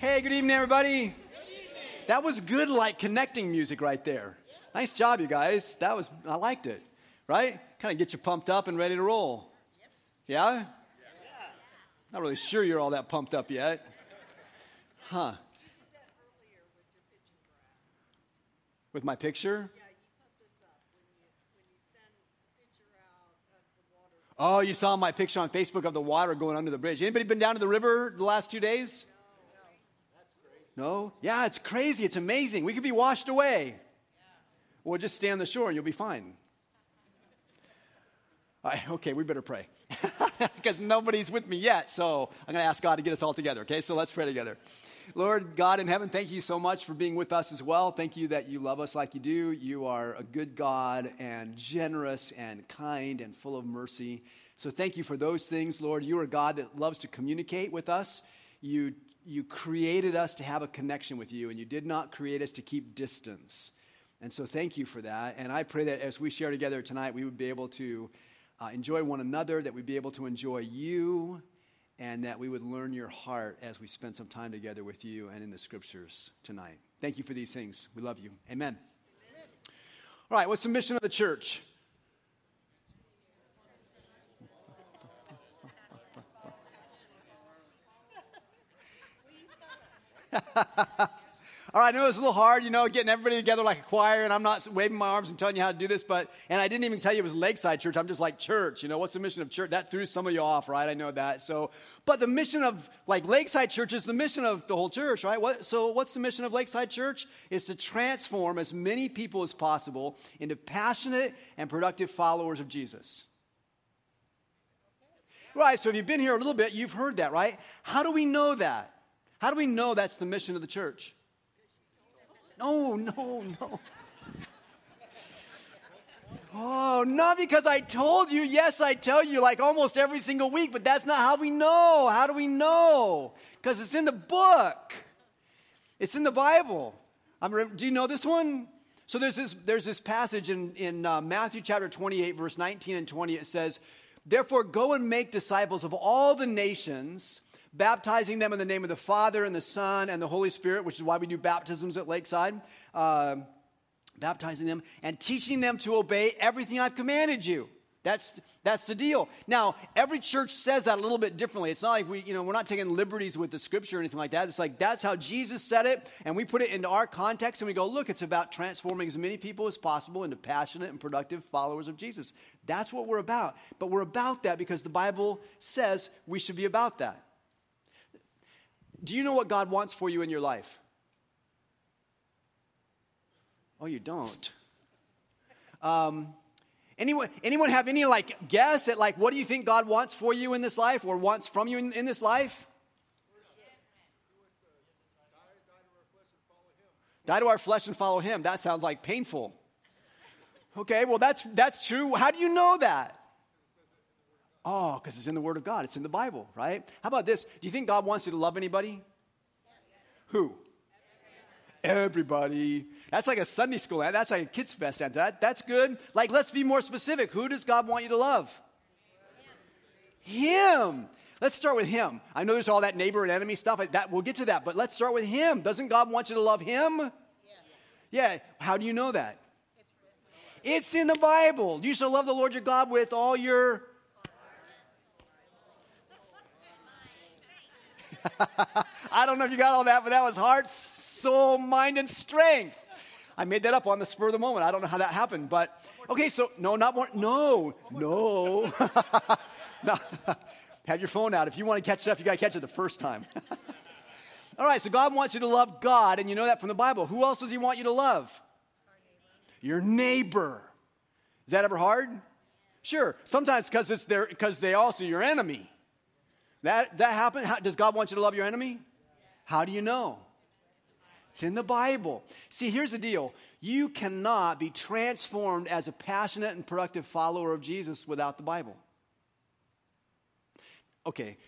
Hey, good evening, everybody. That was good, like connecting music right there. Nice job, you guys. That was, I liked it, right? Kind of get you pumped up and ready to roll. Yeah? Not really sure you're all that pumped up yet. Huh. With my picture? Oh, you saw my picture on Facebook of the water going under the bridge. Anybody been down to the river the last two days? No? Yeah, it's crazy. It's amazing. We could be washed away. Or just stay on the shore and you'll be fine. Okay, we better pray. because nobody's with me yet. So I'm going to ask God to get us all together. Okay, so let's pray together. Lord God in heaven, thank you so much for being with us as well. Thank you that you love us like you do. You are a good God and generous and kind and full of mercy. So thank you for those things, Lord. You are God that loves to communicate with us. You you created us to have a connection with you, and you did not create us to keep distance. And so, thank you for that. And I pray that as we share together tonight, we would be able to uh, enjoy one another, that we'd be able to enjoy you, and that we would learn your heart as we spend some time together with you and in the scriptures tonight. Thank you for these things. We love you. Amen. Amen. All right, what's the mission of the church? All right, I know it was a little hard, you know, getting everybody together like a choir, and I'm not waving my arms and telling you how to do this, but, and I didn't even tell you it was Lakeside Church. I'm just like, church, you know, what's the mission of church? That threw some of you off, right? I know that. So, but the mission of like Lakeside Church is the mission of the whole church, right? What, so, what's the mission of Lakeside Church? Is to transform as many people as possible into passionate and productive followers of Jesus. Right, so if you've been here a little bit, you've heard that, right? How do we know that? How do we know that's the mission of the church? No, no, no. Oh, not because I told you. Yes, I tell you like almost every single week, but that's not how we know. How do we know? Because it's in the book, it's in the Bible. I'm, do you know this one? So there's this, there's this passage in, in uh, Matthew chapter 28, verse 19 and 20. It says, Therefore, go and make disciples of all the nations baptizing them in the name of the Father and the Son and the Holy Spirit, which is why we do baptisms at Lakeside, uh, baptizing them and teaching them to obey everything I've commanded you. That's, that's the deal. Now, every church says that a little bit differently. It's not like we, you know, we're not taking liberties with the scripture or anything like that. It's like that's how Jesus said it, and we put it into our context and we go, look, it's about transforming as many people as possible into passionate and productive followers of Jesus. That's what we're about. But we're about that because the Bible says we should be about that. Do you know what God wants for you in your life? Oh, you don't. Um, anyone, anyone have any like guess at like what do you think God wants for you in this life or wants from you in, in this life? Die to our flesh and follow him. That sounds like painful. Okay, well that's that's true. How do you know that? Oh, because it's in the Word of God. It's in the Bible, right? How about this? Do you think God wants you to love anybody? Who? Everybody. That's like a Sunday school That's like a kids' fest. That, that's good. Like, let's be more specific. Who does God want you to love? Him. Let's start with Him. I know there's all that neighbor and enemy stuff. That we'll get to that, but let's start with Him. Doesn't God want you to love Him? Yeah. How do you know that? It's in the Bible. You shall love the Lord your God with all your I don't know if you got all that, but that was heart, soul, mind, and strength. I made that up on the spur of the moment. I don't know how that happened, but okay, so no, not more. No, no. Have your phone out. If you want to catch it up, you got to catch it the first time. all right, so God wants you to love God, and you know that from the Bible. Who else does He want you to love? Your neighbor. Is that ever hard? Sure. Sometimes because it's their because they also your enemy. That, that happened? How, does God want you to love your enemy? How do you know? It's in the Bible. See, here's the deal you cannot be transformed as a passionate and productive follower of Jesus without the Bible. Okay,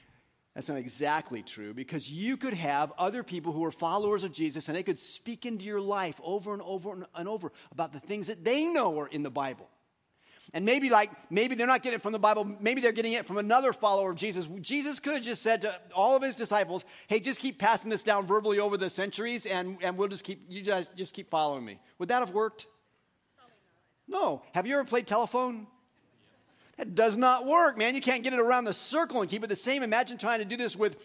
that's not exactly true because you could have other people who are followers of Jesus and they could speak into your life over and over and over about the things that they know are in the Bible. And maybe like maybe they're not getting it from the Bible, maybe they're getting it from another follower of Jesus. Jesus could have just said to all of his disciples, "Hey, just keep passing this down verbally over the centuries and and we'll just keep you guys just keep following me." Would that have worked? No. Have you ever played telephone? That does not work, man. You can't get it around the circle and keep it the same. Imagine trying to do this with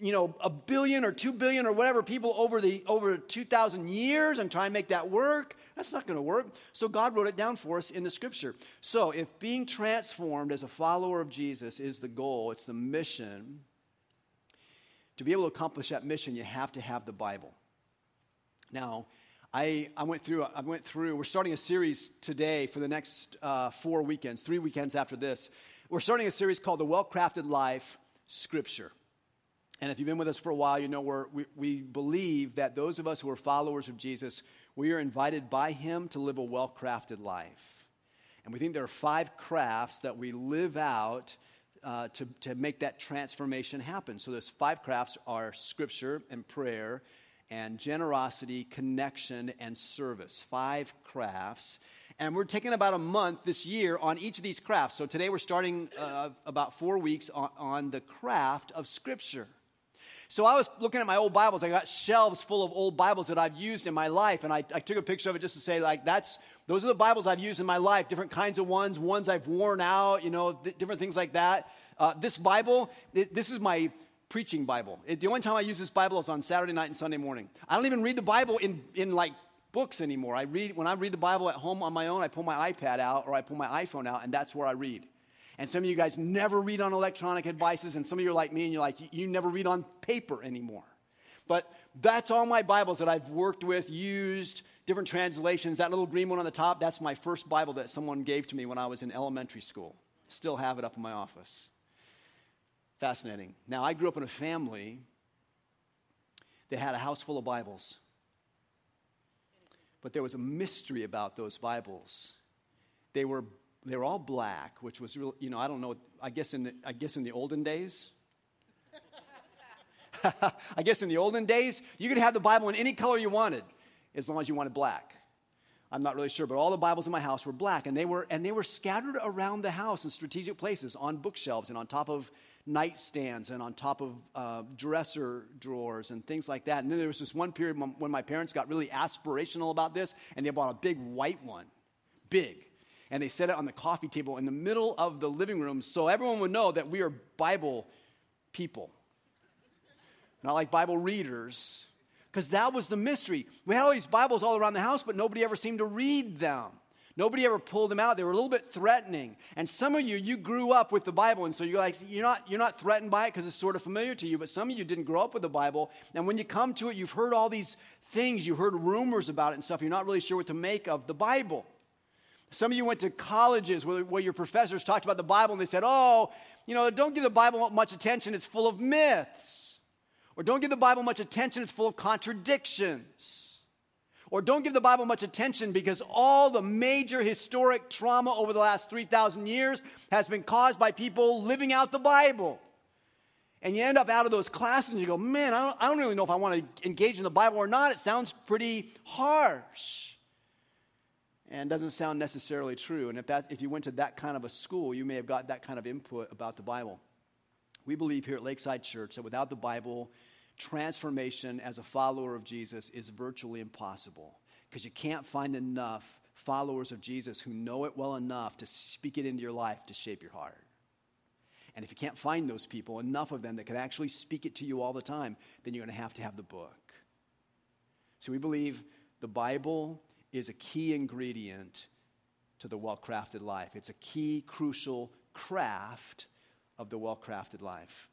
you know, a billion or two billion or whatever people over the over 2,000 years and try and make that work. That's not going to work. So God wrote it down for us in the scripture. So if being transformed as a follower of Jesus is the goal, it's the mission, to be able to accomplish that mission, you have to have the Bible. Now, I, I went through, I went through, we're starting a series today for the next uh, four weekends, three weekends after this. We're starting a series called The Well Crafted Life Scripture. And if you've been with us for a while, you know we we, believe that those of us who are followers of Jesus, we are invited by Him to live a well crafted life. And we think there are five crafts that we live out uh, to, to make that transformation happen. So, those five crafts are scripture and prayer, and generosity, connection, and service. Five crafts. And we're taking about a month this year on each of these crafts. So, today we're starting uh, about four weeks on, on the craft of Scripture. So I was looking at my old Bibles. I got shelves full of old Bibles that I've used in my life, and I, I, took a picture of it just to say, like, that's those are the Bibles I've used in my life. Different kinds of ones, ones I've worn out, you know, th- different things like that. Uh, this Bible, th- this is my preaching Bible. It, the only time I use this Bible is on Saturday night and Sunday morning. I don't even read the Bible in in like books anymore. I read when I read the Bible at home on my own. I pull my iPad out or I pull my iPhone out, and that's where I read. And some of you guys never read on electronic devices, and some of you are like me and you're like, you never read on paper anymore. But that's all my Bibles that I've worked with, used, different translations. That little green one on the top, that's my first Bible that someone gave to me when I was in elementary school. Still have it up in my office. Fascinating. Now, I grew up in a family that had a house full of Bibles. But there was a mystery about those Bibles. They were they were all black, which was real, you know, I don't know, I guess in the, I guess in the olden days. I guess in the olden days, you could have the Bible in any color you wanted, as long as you wanted black. I'm not really sure, but all the Bibles in my house were black, and they were and they were scattered around the house in strategic places, on bookshelves and on top of nightstands and on top of uh, dresser drawers and things like that. And then there was this one period when my parents got really aspirational about this, and they bought a big white one, big, and they set it on the coffee table in the middle of the living room so everyone would know that we are Bible people. Not like Bible readers, because that was the mystery. We had all these Bibles all around the house, but nobody ever seemed to read them. Nobody ever pulled them out. They were a little bit threatening. And some of you, you grew up with the Bible, and so you're like, you're not, you're not threatened by it because it's sort of familiar to you. But some of you didn't grow up with the Bible, and when you come to it, you've heard all these things, you heard rumors about it and stuff. You're not really sure what to make of the Bible. Some of you went to colleges where, where your professors talked about the Bible and they said, oh, you know, don't give the Bible much attention, it's full of myths. Or don't give the Bible much attention, it's full of contradictions. Or don't give the Bible much attention because all the major historic trauma over the last 3,000 years has been caused by people living out the Bible. And you end up out of those classes and you go, man, I don't, I don't really know if I want to engage in the Bible or not. It sounds pretty harsh and doesn't sound necessarily true. And if, that, if you went to that kind of a school, you may have got that kind of input about the Bible. We believe here at Lakeside Church that without the Bible, transformation as a follower of Jesus is virtually impossible because you can't find enough followers of Jesus who know it well enough to speak it into your life to shape your heart. And if you can't find those people, enough of them that can actually speak it to you all the time, then you're going to have to have the book. So we believe the Bible is a key ingredient to the well crafted life. It's a key, crucial craft of the well crafted life.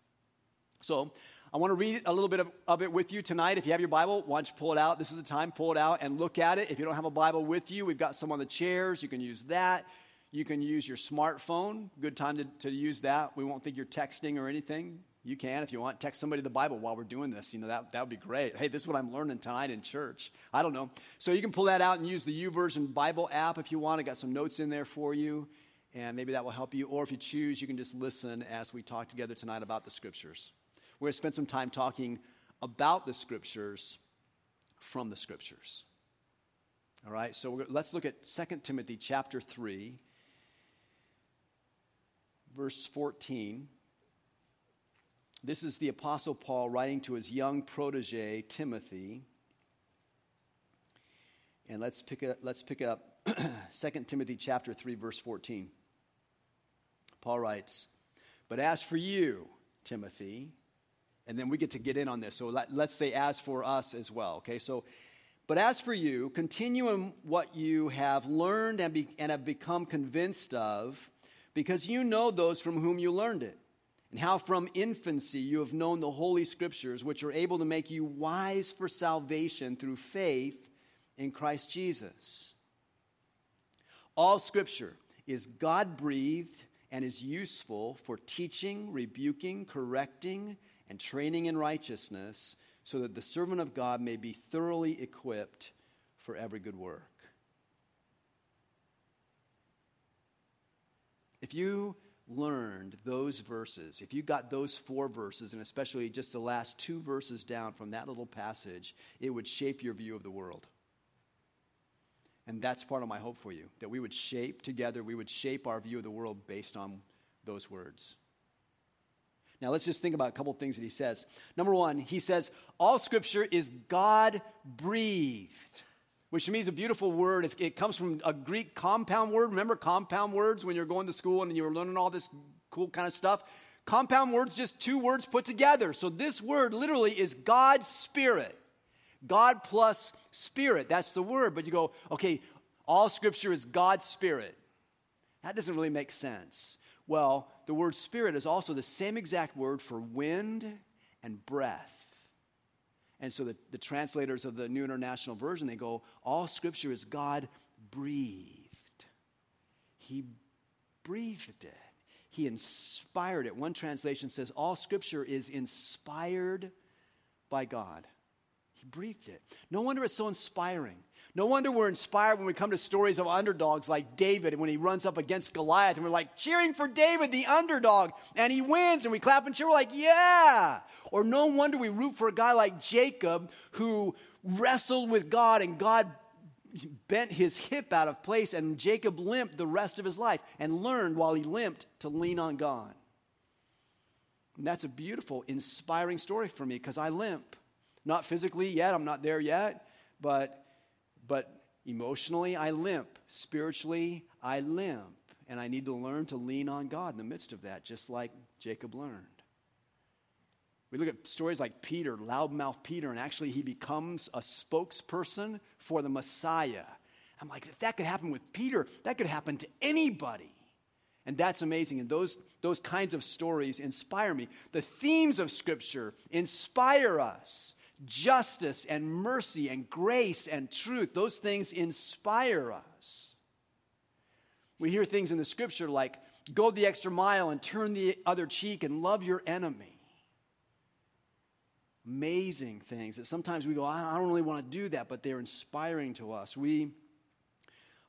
So, I want to read a little bit of, of, it with you tonight. If you have your Bible, why don't you pull it out? This is the time, pull it out and look at it. If you don't have a Bible with you, we've got some on the chairs. You can use that. You can use your smartphone. Good time to, to use that. We won't think you're texting or anything. You can, if you want, text somebody the Bible while we're doing this. You know, that, that would be great. Hey, this is what I'm learning tonight in church. I don't know. So you can pull that out and use the YouVersion Bible app if you want. I got some notes in there for you, and maybe that will help you. Or if you choose, you can just listen as we talk together tonight about the scriptures. We're going to spend some time talking about the scriptures from the scriptures. All right, so let's look at 2 Timothy chapter 3 verse 14. This is the Apostle Paul writing to his young protege, Timothy. And let's pick let's pick up 2 Timothy chapter 3, verse 14. Paul writes, But as for you, Timothy, and then we get to get in on this. So let, us say, as for us as well. Okay, so, but as for you, continue in what you have learned and, be, and have become convinced of, because you know those from whom you learned it and how from infancy you have known the Holy Scriptures, which are able to make you wise for salvation through faith in Christ Jesus. All Scripture is God breathed and is useful for teaching, rebuking, correcting, and training in righteousness, so that the servant of God may be thoroughly equipped for every good work. If you learned those verses, if you got those four verses, and especially just the last two verses down from that little passage, it would shape your view of the world. And that's part of my hope for you that we would shape together, we would shape our view of the world based on those words. Now, let's just think about a couple things that he says. Number one, he says, All scripture is God breathed which to me is a beautiful word. It's, it comes from a Greek compound word. Remember compound words when you're going to school and you're learning all this cool kind of stuff? Compound words, just two words put together. So this word literally is God's Spirit. God plus Spirit. That's the word. But you go, okay, all Scripture is God's Spirit. That doesn't really make sense. Well, the word Spirit is also the same exact word for wind and breath. And so the, the translators of the New International Version, they go, all scripture is God breathed. He breathed it. He inspired it. One translation says, all scripture is inspired by God. He breathed it. No wonder it's so inspiring. No wonder we're inspired when we come to stories of underdogs like David and when he runs up against Goliath and we're like cheering for David, the underdog, and he wins and we clap and cheer. We're like, yeah. Or no wonder we root for a guy like Jacob who wrestled with God and God bent his hip out of place and Jacob limped the rest of his life and learned while he limped to lean on God. And that's a beautiful, inspiring story for me because I limp. Not physically yet, I'm not there yet, but but emotionally, I limp. Spiritually, I limp. And I need to learn to lean on God in the midst of that, just like Jacob learned. We look at stories like Peter, loudmouth Peter, and actually he becomes a spokesperson for the Messiah. I'm like, if that could happen with Peter, that could happen to anybody. And that's amazing. And those, those kinds of stories inspire me. The themes of Scripture inspire us justice and mercy and grace and truth. Those things inspire us. We hear things in the scripture like, go the extra mile and turn the other cheek and love your enemy. Amazing things that sometimes we go, I don't really want to do that, but they're inspiring to us. We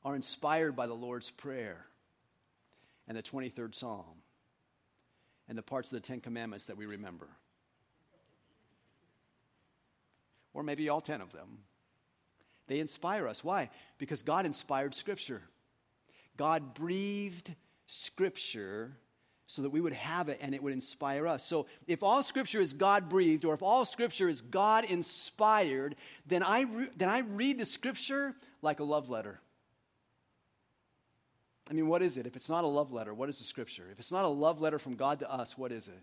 are inspired by the Lord's Prayer and the 23rd Psalm and the parts of the Ten Commandments that we remember or maybe all 10 of them. They inspire us. Why? Because God inspired Scripture. God breathed Scripture so that we would have it and it would inspire us. So, if all Scripture is God breathed, or if all Scripture is God inspired, then I, re- then I read the Scripture like a love letter. I mean, what is it? If it's not a love letter, what is the Scripture? If it's not a love letter from God to us, what is it?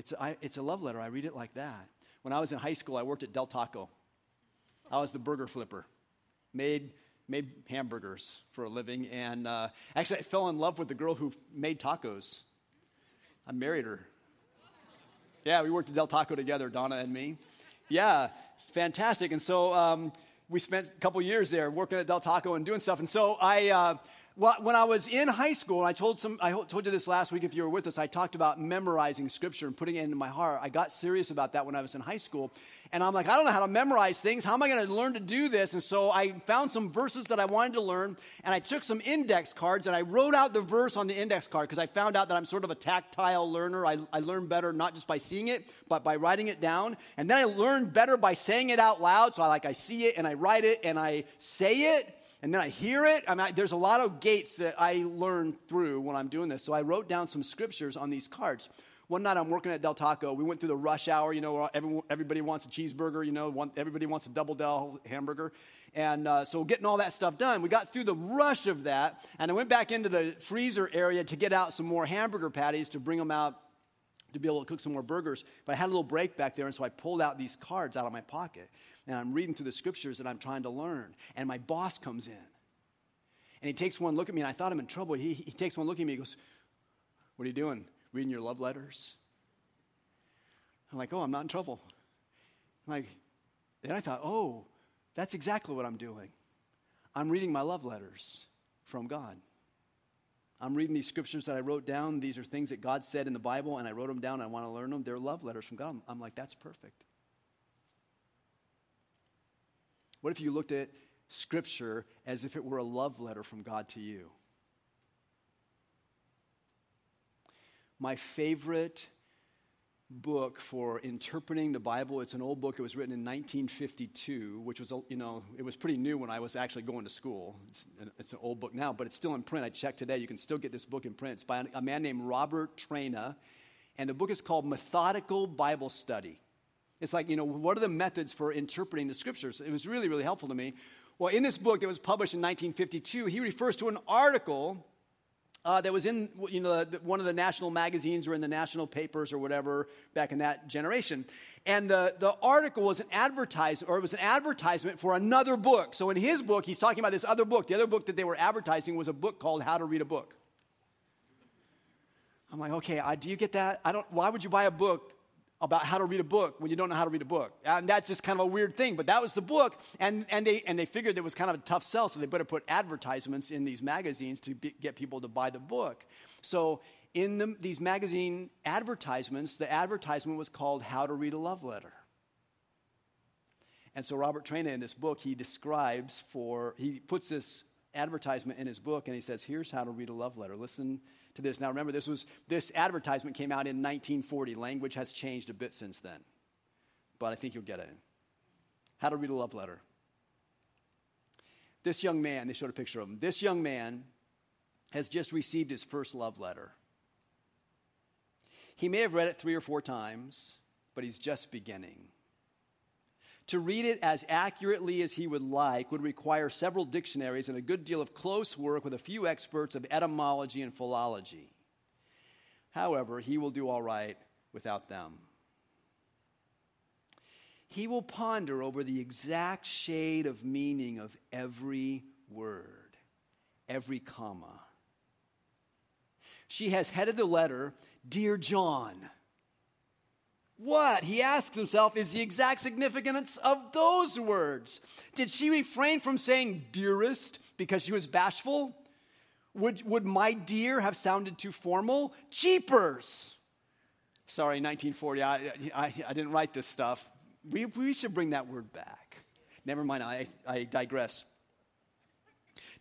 It's, I, it's a love letter. I read it like that. When I was in high school, I worked at Del Taco. I was the burger flipper, made, made hamburgers for a living. And uh, actually, I fell in love with the girl who made tacos. I married her. Yeah, we worked at Del Taco together, Donna and me. Yeah, fantastic. And so um, we spent a couple years there working at Del Taco and doing stuff. And so I. Uh, well, when I was in high school, I told, some, I told you this last week if you were with us, I talked about memorizing scripture and putting it into my heart. I got serious about that when I was in high school. And I'm like, I don't know how to memorize things. How am I going to learn to do this? And so I found some verses that I wanted to learn, and I took some index cards and I wrote out the verse on the index card because I found out that I'm sort of a tactile learner. I, I learn better not just by seeing it, but by writing it down. And then I learned better by saying it out loud. So I like, I see it and I write it and I say it and then I hear it. I there's a lot of gates that I learn through when I'm doing this. So I wrote down some scriptures on these cards. One night I'm working at Del Taco. We went through the rush hour. You know, everyone, everybody wants a cheeseburger. You know, everybody wants a double Del hamburger. And uh, so getting all that stuff done, we got through the rush of that. And I went back into the freezer area to get out some more hamburger patties to bring them out to be able to cook some more burgers. But I had a little break back there, and so I pulled out these cards out of my pocket. And I'm reading through the scriptures that I'm trying to learn. And my boss comes in. And he takes one look at me, and I thought I'm in trouble. He, he takes one look at me, he goes, What are you doing? reading your love letters? I'm like, oh, I'm not in trouble. I'm like, then I thought, oh, that's exactly what I'm doing. I'm reading my love letters from God. I'm reading these scriptures that I wrote down. These are things that God said in the Bible, and I wrote them down. And I want to learn them. They're love letters from God. I'm like, that's perfect. What if you looked at scripture as if it were a love letter from God to you? my favorite book for interpreting the Bible. It's an old book. It was written in 1952, which was, you know, it was pretty new when I was actually going to school. It's, it's, an old book now, but it's still in print. I checked today. You can still get this book in print. It's by a man named Robert Traina, and the book is called Methodical Bible Study. It's like, you know, what are the methods for interpreting the scriptures? It was really, really helpful to me. Well, in this book that was published in 1952, he refers to an article uh, that was in you know, one of the national magazines or in the national papers or whatever back in that generation. And the, the article was an advertisement, or it was an advertisement for another book. So in his book, he's talking about this other book. The other book that they were advertising was a book called How to Read a Book. I'm like, okay, I, do you get that? I don't, why would you buy a book about how to read a book when you don't know how to read a book. And that's just kind of a weird thing. But that was the book, and, and, they, and they figured it was kind of a tough sell, so they better put advertisements in these magazines to be, get people to buy the book. So in the, these magazine advertisements, the advertisement was called How to Read a Love Letter. And so Robert Traina in this book, he describes for, he puts this advertisement in his book and he says, here's how to read a love letter. Listen to this. Now remember, this was this advertisement came out in 1940. Language has changed a bit since then. But I think you'll get it. How to read a love letter. This young man, they showed a picture of him. This young man has just received his first love letter. He may have read it three or four times, but he's just beginning. To read it as accurately as he would like would require several dictionaries and a good deal of close work with a few experts of etymology and philology. However, he will do all right without them. He will ponder over the exact shade of meaning of every word, every comma. She has headed the letter, Dear John. What, he asks himself, is the exact significance of those words? Did she refrain from saying dearest because she was bashful? Would, would my dear have sounded too formal? Cheapers. Sorry, 1940, I, I, I didn't write this stuff. We, we should bring that word back. Never mind, I, I digress.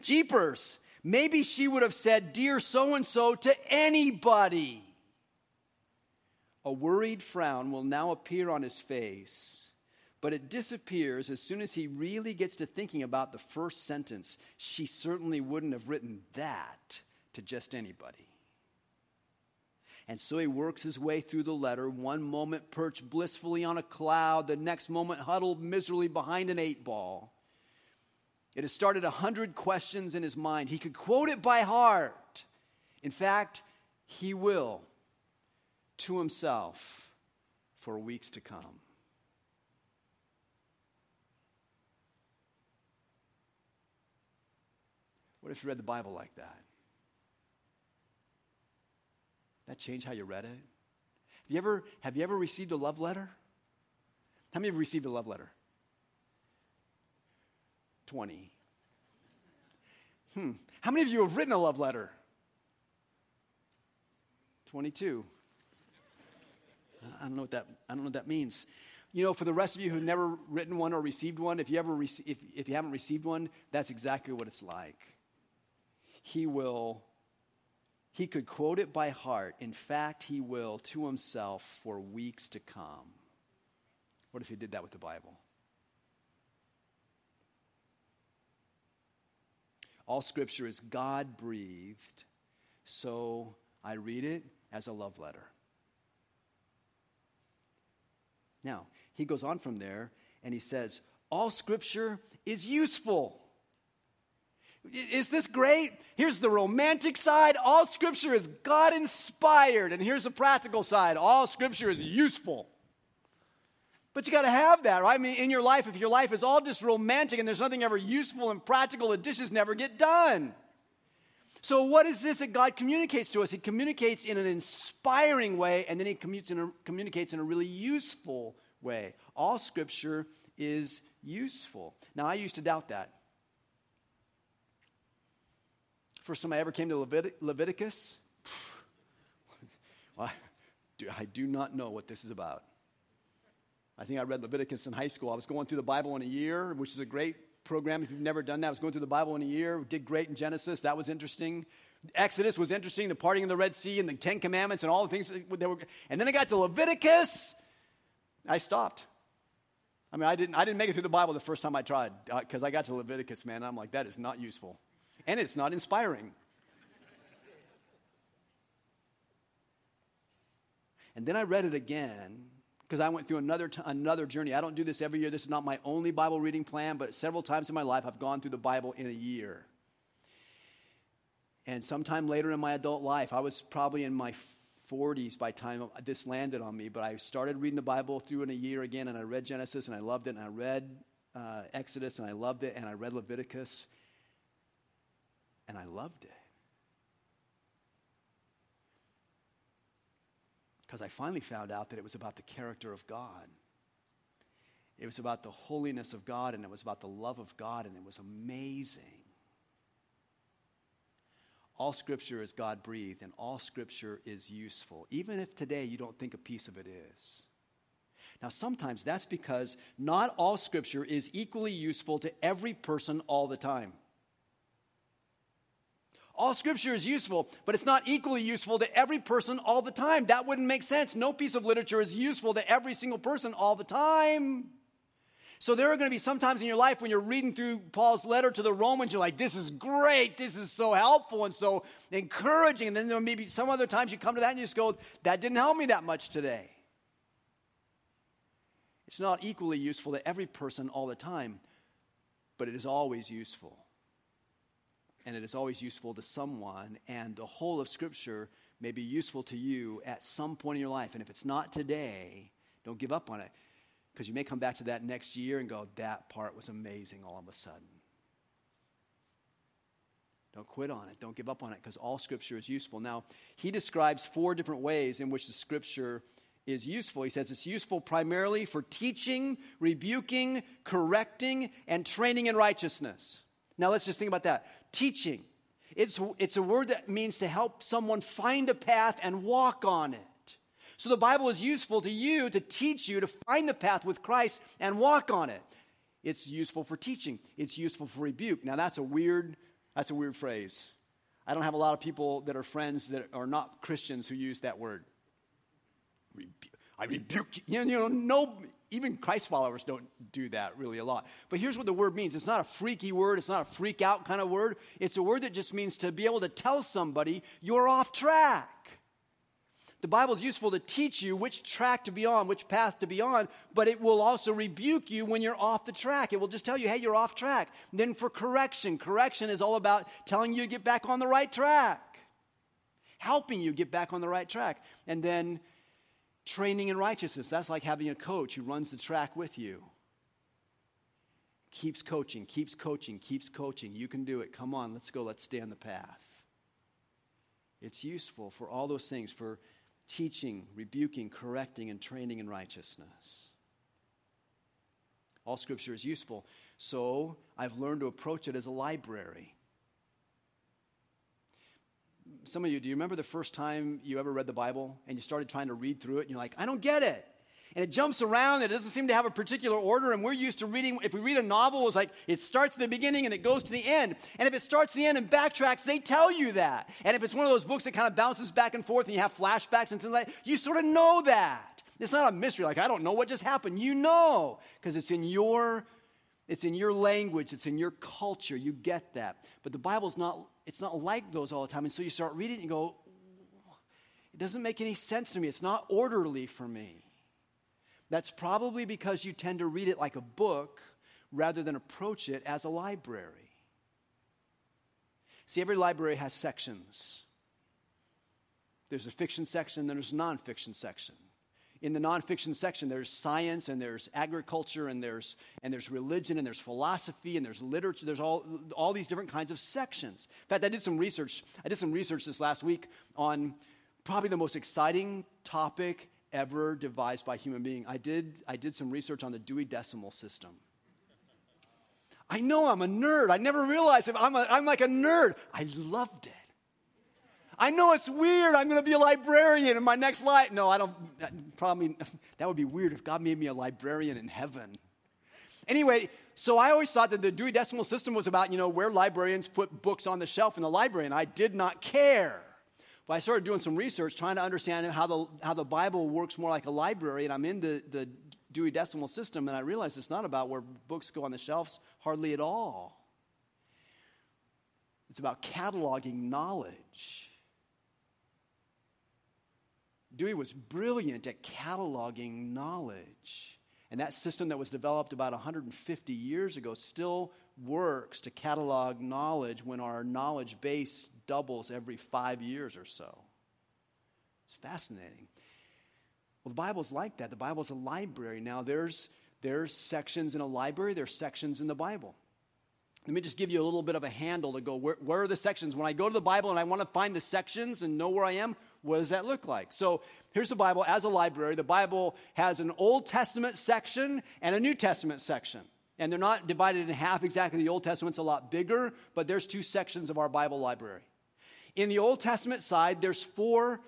Jeepers. Maybe she would have said, Dear so and so, to anybody. A worried frown will now appear on his face, but it disappears as soon as he really gets to thinking about the first sentence. She certainly wouldn't have written that to just anybody. And so he works his way through the letter, one moment perched blissfully on a cloud, the next moment huddled miserably behind an eight ball. It has started a hundred questions in his mind. He could quote it by heart. In fact, he will to himself for weeks to come. What if you read the Bible like that? That changed how you read it? Have you ever, have you ever received a love letter? How many have received a love letter? 20. Hmm. How many of you have written a love letter? 22. I don't know what that, I don't know what that means. You know, for the rest of you who've never written one or received one, if you, ever rec- if, if you haven't received one, that's exactly what it's like. He will, he could quote it by heart. In fact, he will to himself for weeks to come. What if he did that with the Bible? All scripture is God breathed, so I read it as a love letter. Now, he goes on from there and he says, All scripture is useful. Is this great? Here's the romantic side. All scripture is God inspired. And here's the practical side. All scripture is useful. But you got to have that, right? I mean, in your life, if your life is all just romantic and there's nothing ever useful and practical, the dishes never get done. So, what is this that God communicates to us? He communicates in an inspiring way, and then He communicates in a, communicates in a really useful way. All Scripture is useful. Now, I used to doubt that. First time I ever came to Levit- Leviticus, well, I do not know what this is about. I think I read Leviticus in high school. I was going through the Bible in a year, which is a great program. If you've never done that, I was going through the Bible in a year. Did great in Genesis. That was interesting. Exodus was interesting. The parting in the Red Sea and the Ten Commandments and all the things that were. And then I got to Leviticus. I stopped. I mean, I didn't, I didn't make it through the Bible the first time I tried because uh, I got to Leviticus, man. I'm like, that is not useful. And it's not inspiring. And then I read it again because I went through another, t- another journey. I don't do this every year. This is not my only Bible reading plan, but several times in my life I've gone through the Bible in a year. And sometime later in my adult life, I was probably in my 40s by time this landed on me, but I started reading the Bible through in a year again, and I read Genesis and I loved it, and I read uh, Exodus and I loved it, and I read Leviticus and I loved it. Because I finally found out that it was about the character of God. It was about the holiness of God and it was about the love of God, and it was amazing. All scripture is God breathed, and all scripture is useful, even if today you don't think a piece of it is. Now, sometimes that's because not all scripture is equally useful to every person all the time. All scripture is useful, but it's not equally useful to every person all the time. That wouldn't make sense. No piece of literature is useful to every single person all the time. So there are going to be some times in your life when you're reading through Paul's letter to the Romans, you're like, this is great. This is so helpful and so encouraging. And then there may be some other times you come to that and you just go, that didn't help me that much today. It's not equally useful to every person all the time, but it is always useful and it is always useful to someone, and the whole of Scripture may be useful to you at some point in your life. And if it's not today, don't give up on it, because you may come back to that next year and go, that part was amazing all of a sudden. Don't quit on it. Don't give up on it because all Scripture is useful. Now, he describes four different ways in which the Scripture is useful. He says it's useful primarily for teaching, rebuking, correcting, and training in righteousness. Now let's just think about that. Teaching. It's, it's a word that means to help someone find a path and walk on it. So the Bible is useful to you to teach you to find the path with Christ and walk on it. It's useful for teaching. It's useful for rebuke. Now that's a weird that's a weird phrase. I don't have a lot of people that are friends that are not Christians who use that word. I rebuke you. You know, no, even Christ followers don't do that really a lot. But here's what the word means it's not a freaky word, it's not a freak out kind of word. It's a word that just means to be able to tell somebody you're off track. The Bible is useful to teach you which track to be on, which path to be on, but it will also rebuke you when you're off the track. It will just tell you, hey, you're off track. Then for correction, correction is all about telling you to get back on the right track, helping you get back on the right track. And then Training in righteousness, that's like having a coach who runs the track with you. Keeps coaching, keeps coaching, keeps coaching. You can do it. Come on, let's go. Let's stay on the path. It's useful for all those things for teaching, rebuking, correcting, and training in righteousness. All scripture is useful. So I've learned to approach it as a library some of you, do you remember the first time you ever read the Bible and you started trying to read through it and you're like, I don't get it? And it jumps around, it doesn't seem to have a particular order, and we're used to reading, if we read a novel, it's like it starts at the beginning and it goes to the end. And if it starts the end and backtracks, they tell you that. And if it's one of those books that kind of bounces back and forth and you have flashbacks and things like that, you sort of know that. It's not a mystery, like I don't know what just happened. You know, because it's in your It's in your language, it's in your culture. You get that. But the Bible's not it's not like those all the time. And so you start reading it and go, it doesn't make any sense to me. It's not orderly for me. That's probably because you tend to read it like a book rather than approach it as a library. See, every library has sections. There's a fiction section, then there's a nonfiction section. In the nonfiction section, there's science and there's agriculture and there's, and there's religion and there's philosophy and there's literature. There's all, all these different kinds of sections. In fact, I did some research. I did some research this last week on probably the most exciting topic ever devised by human being. I did, I did some research on the Dewey Decimal System. I know I'm a nerd. I never realized. I'm, a, I'm like a nerd. I loved it. I know it's weird. I'm going to be a librarian in my next life. No, I don't. Probably that would be weird if God made me a librarian in heaven. Anyway, so I always thought that the Dewey Decimal System was about, you know, where librarians put books on the shelf in the library, and I did not care. But I started doing some research trying to understand how the, how the Bible works more like a library, and I'm in the, the Dewey Decimal System, and I realized it's not about where books go on the shelves hardly at all. It's about cataloging knowledge. Dewey was brilliant at cataloging knowledge. And that system that was developed about 150 years ago still works to catalog knowledge when our knowledge base doubles every five years or so. It's fascinating. Well, the Bible's like that. The Bible's a library. Now, there's, there's sections in a library, there's sections in the Bible. Let me just give you a little bit of a handle to go where, where are the sections? When I go to the Bible and I want to find the sections and know where I am, what does that look like? So here's the Bible as a library. The Bible has an Old Testament section and a New Testament section. And they're not divided in half exactly. The Old Testament's a lot bigger, but there's two sections of our Bible library. In the Old Testament side, there's four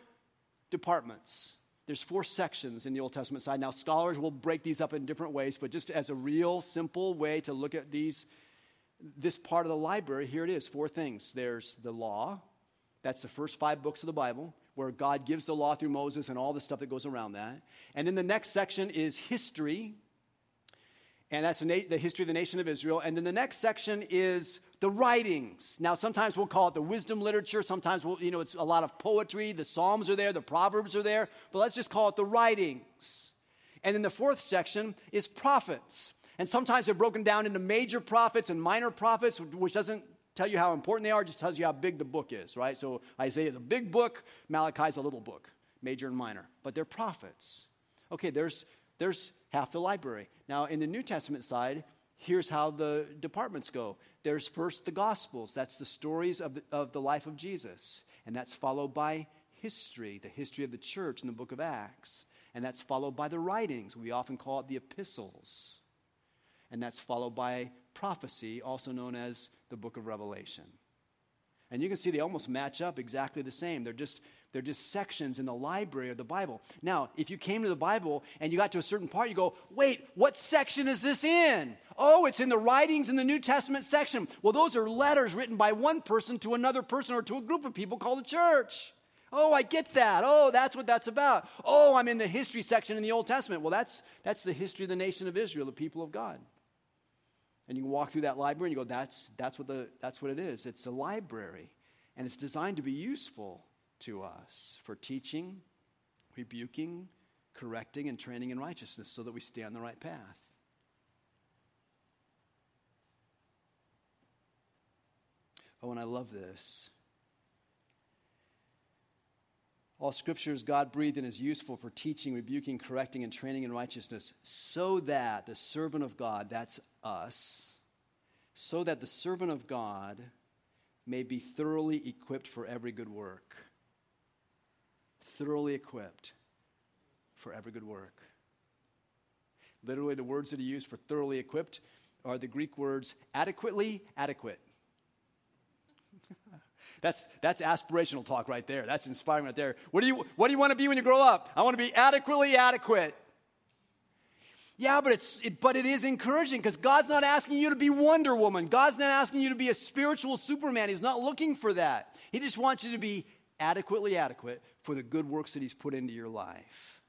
departments. There's four sections in the Old Testament side. Now, scholars will break these up in different ways, but just as a real simple way to look at these, this part of the library, here it is four things. There's the law, that's the first five books of the Bible, where God gives the law through Moses and all the stuff that goes around that. And then the next section is history, and that's the, na- the, history of the nation of Israel. And then the next section is the writings. Now, sometimes we'll call it the wisdom literature. Sometimes, we'll, you know, it's a lot of poetry. The Psalms are there, the Proverbs are there. But let's just call it the writings. And then the fourth section is prophets. And sometimes they're broken down into major prophets and minor prophets, which doesn't tell you how important they are, just tells you how big the book is, right? So Isaiah is a big book, Malachi's a little book, major and minor. But they're prophets. Okay, there's, there's half the library. Now, in the New Testament side, here's how the departments go there's first the Gospels, that's the stories of the, of the life of Jesus, and that's followed by history, the history of the church in the book of Acts, and that's followed by the writings. We often call it the epistles, and that's followed by prophecy, also known as the book of Revelation. And you can see they almost match up exactly the same. They're just they're just sections in the library of the Bible. Now, if you came to the Bible and you got to a certain part, you go, wait, what section is this in? Oh, it's in the writings in the New Testament section. Well, those are letters written by one person to another person or to a group of people called the church. Oh, I get that. Oh, that's what that's about. Oh, I'm in the history section in the Old Testament. Well, that's, that's the history of the nation of Israel, the people of God. And you can walk through that library and you go, that's, that's, what, the, that's what it is. It's a library, and it's designed to be useful to us for teaching, rebuking, correcting, and training in righteousness so that we stay on the right path. Oh, and I love this. All scripture is God breathed and is useful for teaching, rebuking, correcting, and training in righteousness, so that the servant of God, that's us, so that the servant of God may be thoroughly equipped for every good work thoroughly equipped for every good work. Literally, the words that he used for thoroughly equipped are the Greek words adequately adequate. That's, that's aspirational talk right there. That's inspiring right there. What do, you, what do you want to be when you grow up? I want to be adequately adequate. Yeah, but it's it, but it is encouraging because God's not asking you to be Wonder Woman. God's not asking you to be a spiritual Superman. He's not looking for that. He just wants you to be adequately adequate for the good works that He's put into your life.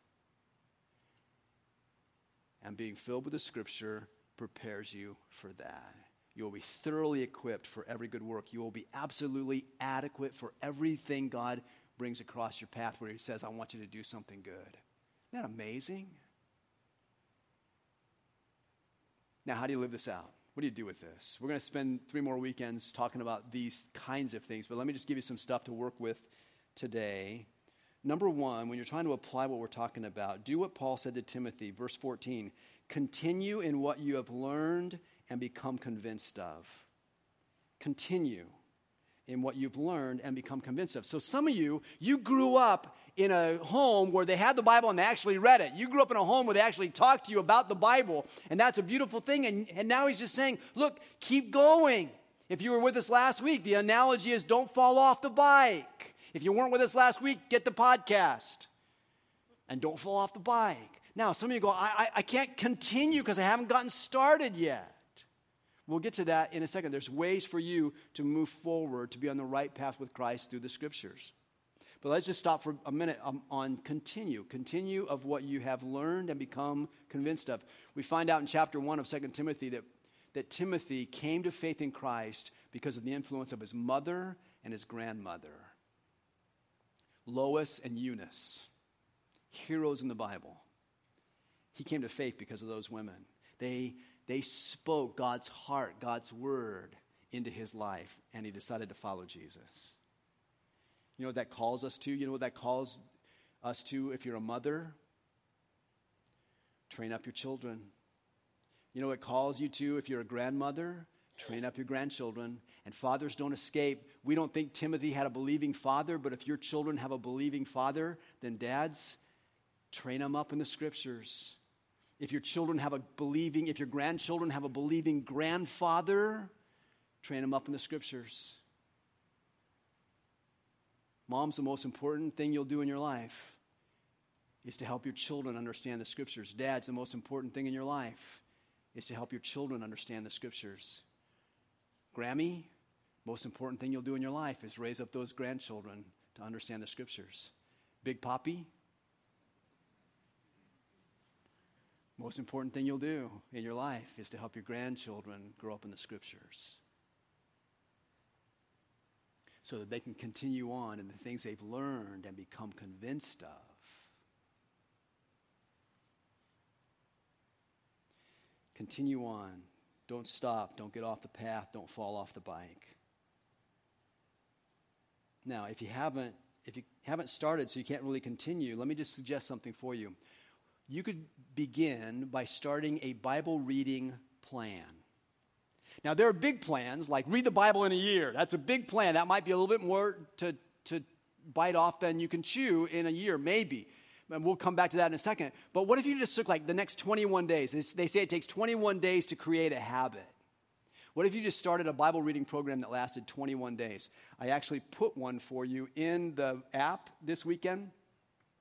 And being filled with the Scripture prepares you for that. You will be thoroughly equipped for every good work. You will be absolutely adequate for everything God brings across your path where He says, I want you to do something good. Isn't that amazing? Now, how do you live this out? What do you do with this? We're going to spend three more weekends talking about these kinds of things, but let me just give you some stuff to work with today. Number one, when you're trying to apply what we're talking about, do what Paul said to Timothy, verse 14 continue in what you have learned and become convinced of. Continue in what you've learned and become convinced of. So, some of you, you grew up in a home where they had the Bible and they actually read it. You grew up in a home where they actually talked to you about the Bible, and that's a beautiful thing. And, and now he's just saying, look, keep going. If you were with us last week, the analogy is don't fall off the bike. If you weren't with us last week, get the podcast and don't fall off the bike. Now, some of you go, I, I, I can't continue because I haven't gotten started yet. We'll get to that in a second. There's ways for you to move forward, to be on the right path with Christ through the scriptures. But let's just stop for a minute on, on, continue. Continue of what you have learned and become convinced of. We find out in chapter 1 of 2 Timothy that, that Timothy came to faith in Christ because of the influence of his mother and his grandmother. Lois and Eunice, heroes in the Bible. He came to faith because of those women. They, they spoke God's heart, God's word into his life, and he decided to follow Jesus. You know what that calls us to? You know what that calls us to if you're a mother? Train up your children. You know what it calls you to if you're a grandmother? Train up your grandchildren. And fathers don't escape. We don't think Timothy had a believing father, but if your children have a believing father, then dads, train them up in the scriptures. If your children have a believing, if your grandchildren have a believing grandfather, train them up in the scriptures. Mom's the most important thing you'll do in your life is to help your children understand the scriptures. Dad's the most important thing in your life is to help your children understand the scriptures. Grammy, most important thing you'll do in your life is raise up those grandchildren to understand the scriptures. Big Poppy, most important thing you'll do in your life is to help your grandchildren grow up in the scriptures so that they can continue on in the things they've learned and become convinced of. Continue on. Don't stop. Don't get off the path. Don't fall off the bike. Now, if you haven't if you haven't started so you can't really continue, let me just suggest something for you. You could begin by starting a Bible reading plan. Now, there are big plans, like read the Bible in a year. That's a big plan. That might be a little bit more to, to bite off than you can chew in a year, maybe. And we'll come back to that in a second. But what if you just took like the next 21 days? They say it takes 21 days to create a habit. What if you just started a Bible reading program that lasted 21 days? I actually put one for you in the app this weekend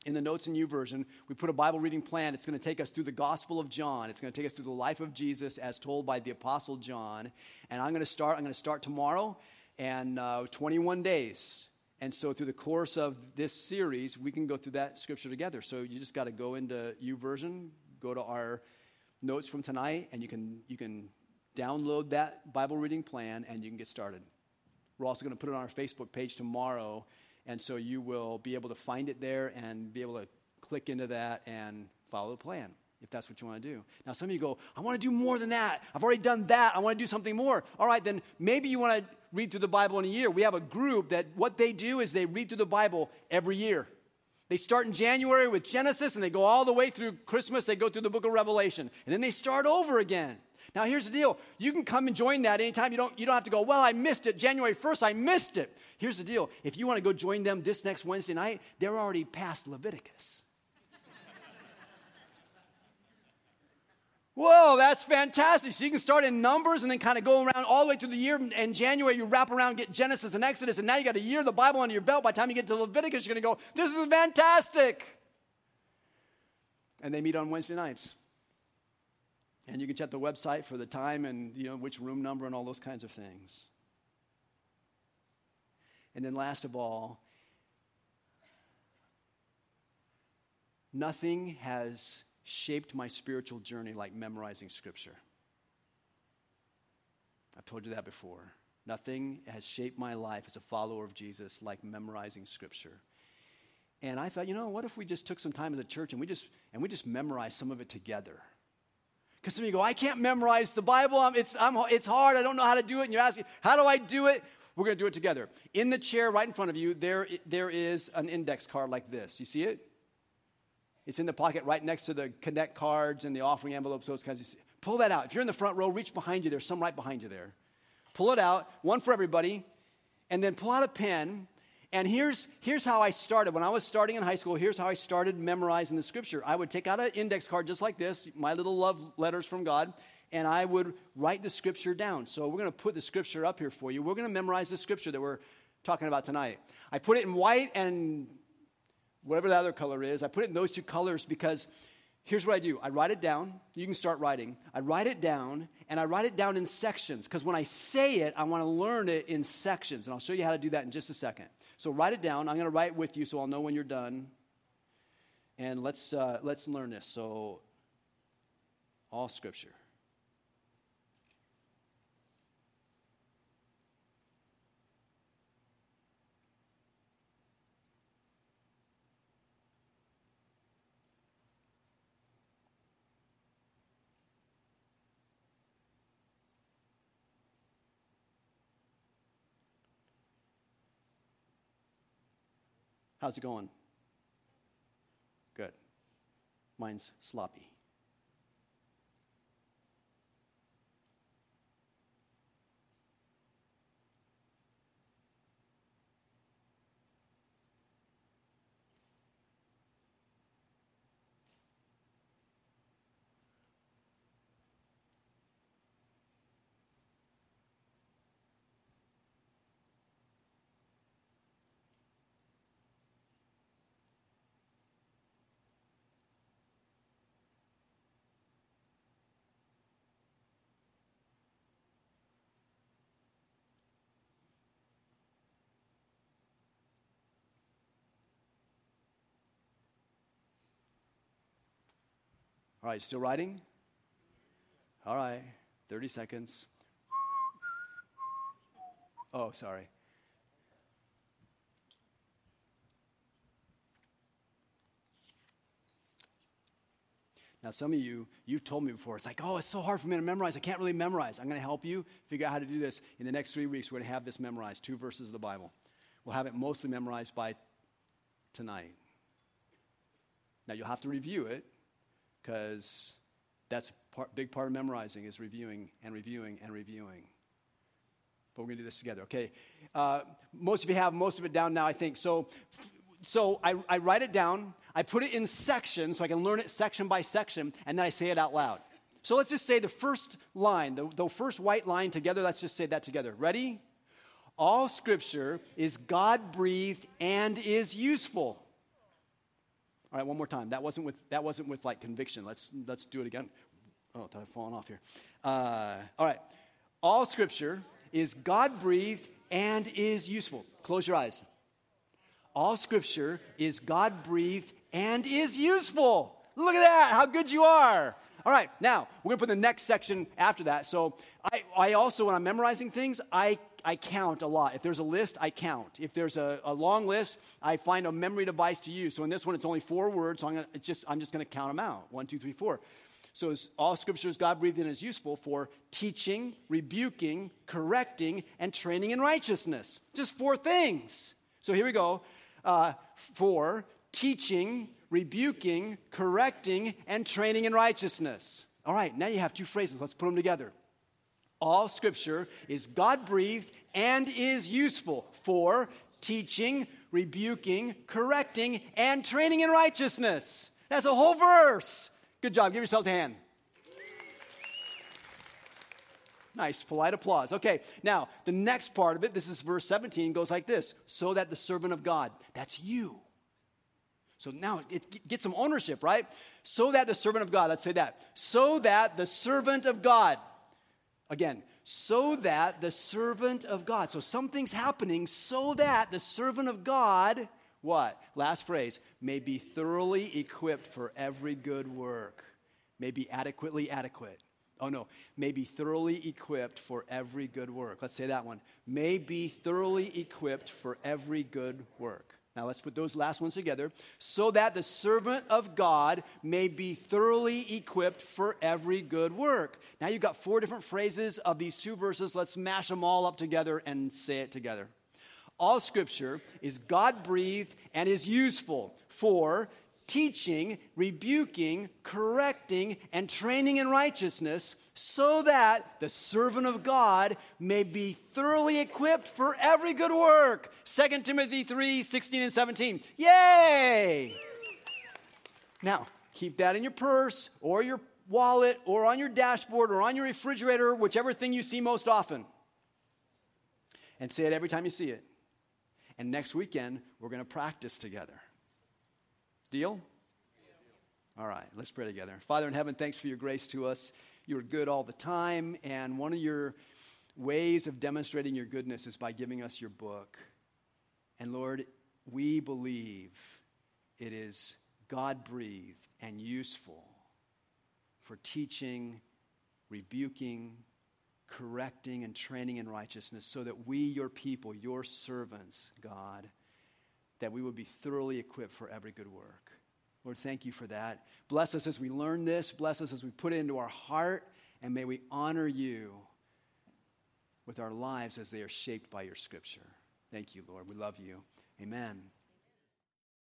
in the Notes in and YouVersion, we put a Bible reading plan. It's going to take us through the Gospel of John. It's going to take us through the life of Jesus as told by the Apostle John. And I'm going to start. I'm going to start tomorrow, and uh, 21 days. And so, through the course of this series, we can go through that scripture together. So you just got to go into YouVersion go to our notes from tonight, and you can you can download that Bible reading plan, and you can get started. We're also going to put it on our Facebook page tomorrow and so you will be able to find it there and be able to click into that and follow the plan if that's what you want to do. Now, some of you go, I want to do more than that. I've already done that. I want to do something more. All right, then maybe you want to read through the Bible in a year. We have a group that what they do is they read through the Bible every year. They start in January with Genesis and they go all the way through Christmas. They go through the book of Revelation. And then they start over again. Now, here's the deal. You can come and join that anytime. You don't, you don't have to go, well, I missed it. January 1st, I missed it. Here's the deal. If you want to go join them this next Wednesday night, they're already past Leviticus. Whoa, that's fantastic. So you can start in Numbers and then kind of go around all the way through the year. In January, you wrap around, get Genesis and Exodus, and now you got a year of the Bible under your belt. By the time you get to Leviticus, you're going to go, this is fantastic. And they meet on Wednesday nights. And you can check the website for the time and you know which room number and all those kinds of things. And then last of all, nothing has shaped my spiritual journey like memorizing scripture. I've told you that before. Nothing has shaped my life as a follower of Jesus like memorizing scripture. And I thought, you know, what if we just took some time as a church and we just and we just memorized some of it together? Because some of you go, I can't memorize the Bible. I'm, it's, I'm, it's hard. I don't know how to do it. And you're asking, how do I do it? We're going to do it together. In the chair right in front of you, there, there is an index card like this. You see it? It's in the pocket right next to the connect cards and the offering envelopes, those kinds of Pull that out. If you're in the front row, reach behind you. There's some right behind you there. Pull it out, one for everybody, and then pull out a pen. And here's, here's how I started. When I was starting in high school, here's how I started memorizing the scripture. I would take out an index card just like this, my little love letters from God, and I would write the scripture down. So we're going to put the scripture up here for you. We're going to memorize the scripture that we're talking about tonight. I put it in white and whatever the other color is. I put it in those two colors because here's what I do I write it down. You can start writing. I write it down, and I write it down in sections because when I say it, I want to learn it in sections. And I'll show you how to do that in just a second. So write it down. I'm going to write with you so I'll know when you're done. And let's, uh, let's learn this. So, all scripture. How's it going? Good. Mine's sloppy. All right, still writing? All right, 30 seconds. Oh, sorry. Now, some of you, you've told me before, it's like, oh, it's so hard for me to memorize. I can't really memorize. I'm going to help you figure out how to do this. In the next three weeks, we're going to have this memorized two verses of the Bible. We'll have it mostly memorized by tonight. Now, you'll have to review it because that's part, big part of memorizing is reviewing and reviewing and reviewing. But we're going to do this together, okay? Uh, most of you have most of it down now, I think. So, so I, I write it down, I put it in sections so I can learn it section by section, and then I say it out loud. So let's just say the first line, the, the first white line together, let's just say that together. Ready? All scripture is God breathed and is useful all right, one more time. That wasn't with, that wasn't with like conviction. Let's, let's do it again. Oh, I've fallen off here. Uh, all right. All scripture is God breathed and is useful. Close your eyes. All scripture is God breathed and is useful. Look at that, how good you are. All right, now we're to put the next section after that. So I, I also, when I'm memorizing things, I I count a lot. If there's a list, I count. If there's a, a long list, I find a memory device to use. So in this one, it's only four words, so I'm, gonna, just, I'm just going to count them out one, two, three, four. So all scriptures God breathed in is useful for teaching, rebuking, correcting, and training in righteousness. Just four things. So here we go. Uh, for teaching, rebuking, correcting, and training in righteousness. All right, now you have two phrases. Let's put them together. All scripture is God breathed and is useful for teaching, rebuking, correcting, and training in righteousness. That's a whole verse. Good job. Give yourselves a hand. Nice, polite applause. Okay, now the next part of it, this is verse 17, goes like this so that the servant of God, that's you. So now it, get some ownership, right? So that the servant of God, let's say that. So that the servant of God, Again, so that the servant of God. So something's happening so that the servant of God, what? Last phrase, may be thoroughly equipped for every good work, may be adequately adequate. Oh, no. May be thoroughly equipped for every good work. Let's say that one. May be thoroughly equipped for every good work. Now let's put those last ones together. So that the servant of God may be thoroughly equipped for every good work. Now you've got four different phrases of these two verses. Let's mash them all up together and say it together. All scripture is God breathed and is useful for teaching, rebuking, correcting, and training in righteousness, so that the servant of God may be thoroughly equipped for every good work. 2 Timothy 3 16 and 17. Yay! Now, keep that in your purse or your wallet or on your dashboard or on your refrigerator, whichever thing you see most often. And say it every time you see it. And next weekend, we're going to practice together. Deal? All right, let's pray together. Father in heaven, thanks for your grace to us. You are good all the time, and one of your ways of demonstrating your goodness is by giving us your book. And Lord, we believe it is God breathed and useful for teaching, rebuking, correcting, and training in righteousness so that we, your people, your servants, God, that we would be thoroughly equipped for every good work. Lord, thank you for that. Bless us as we learn this. Bless us as we put it into our heart. And may we honor you with our lives as they are shaped by your scripture. Thank you, Lord. We love you. Amen.